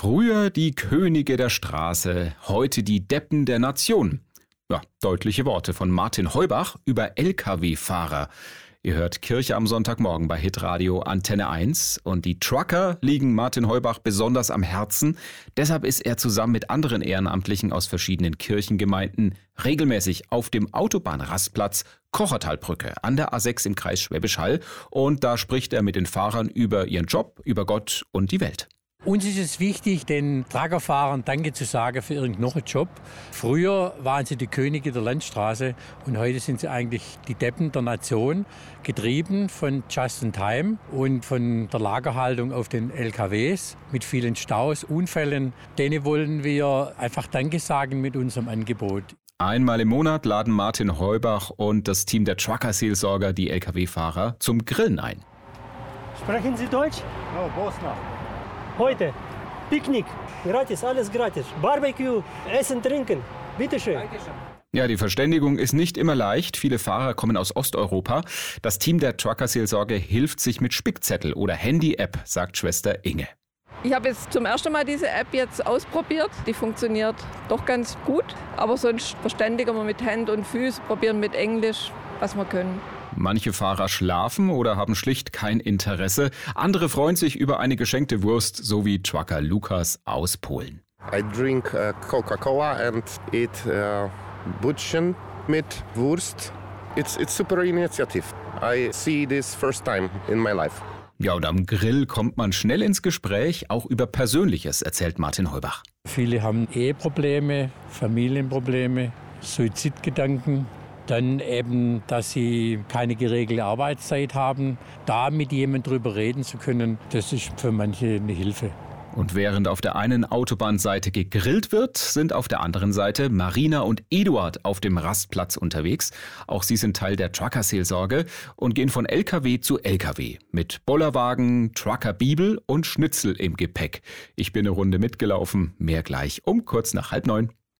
Früher die Könige der Straße, heute die Deppen der Nation. Ja, deutliche Worte von Martin Heubach über Lkw-Fahrer. Ihr hört Kirche am Sonntagmorgen bei Hitradio Antenne 1 und die Trucker liegen Martin Heubach besonders am Herzen. Deshalb ist er zusammen mit anderen Ehrenamtlichen aus verschiedenen Kirchengemeinden regelmäßig auf dem Autobahnrastplatz Kochertalbrücke an der A6 im Kreis Schwäbisch Hall und da spricht er mit den Fahrern über ihren Job, über Gott und die Welt. Uns ist es wichtig, den Traggerfahrern Danke zu sagen für ihren Job. Früher waren sie die Könige der Landstraße und heute sind sie eigentlich die Deppen der Nation, getrieben von Just in Time und von der Lagerhaltung auf den LKWs mit vielen Staus, Unfällen. Denen wollen wir einfach Danke sagen mit unserem Angebot. Einmal im Monat laden Martin Heubach und das Team der Trucker-Seelsorger die Lkw-Fahrer zum Grillen ein. Sprechen Sie Deutsch? No, Bosna. Heute Picknick, gratis, alles gratis. Barbecue, Essen, Trinken. Bitteschön. Ja, die Verständigung ist nicht immer leicht. Viele Fahrer kommen aus Osteuropa. Das Team der Trucker-Seelsorge hilft sich mit Spickzettel oder Handy-App, sagt Schwester Inge. Ich habe jetzt zum ersten Mal diese App jetzt ausprobiert. Die funktioniert doch ganz gut. Aber sonst verständigen wir mit Hand und Füßen, probieren mit Englisch, was wir können. Manche Fahrer schlafen oder haben schlicht kein Interesse. Andere freuen sich über eine geschenkte Wurst, so wie Trucker Lukas aus Polen. I drink uh, Coca-Cola and eat uh, Butchen mit Wurst. It's it's super initiative. I see this first time in my life. Ja, und am Grill kommt man schnell ins Gespräch, auch über Persönliches, erzählt Martin Heubach. Viele haben Eheprobleme, Familienprobleme, Suizidgedanken. Dann eben, dass sie keine geregelte Arbeitszeit haben. Da mit jemandem drüber reden zu können, das ist für manche eine Hilfe. Und während auf der einen Autobahnseite gegrillt wird, sind auf der anderen Seite Marina und Eduard auf dem Rastplatz unterwegs. Auch sie sind Teil der Trucker-Seelsorge und gehen von LKW zu LKW mit Bollerwagen, Trucker-Bibel und Schnitzel im Gepäck. Ich bin eine Runde mitgelaufen, mehr gleich um kurz nach halb neun.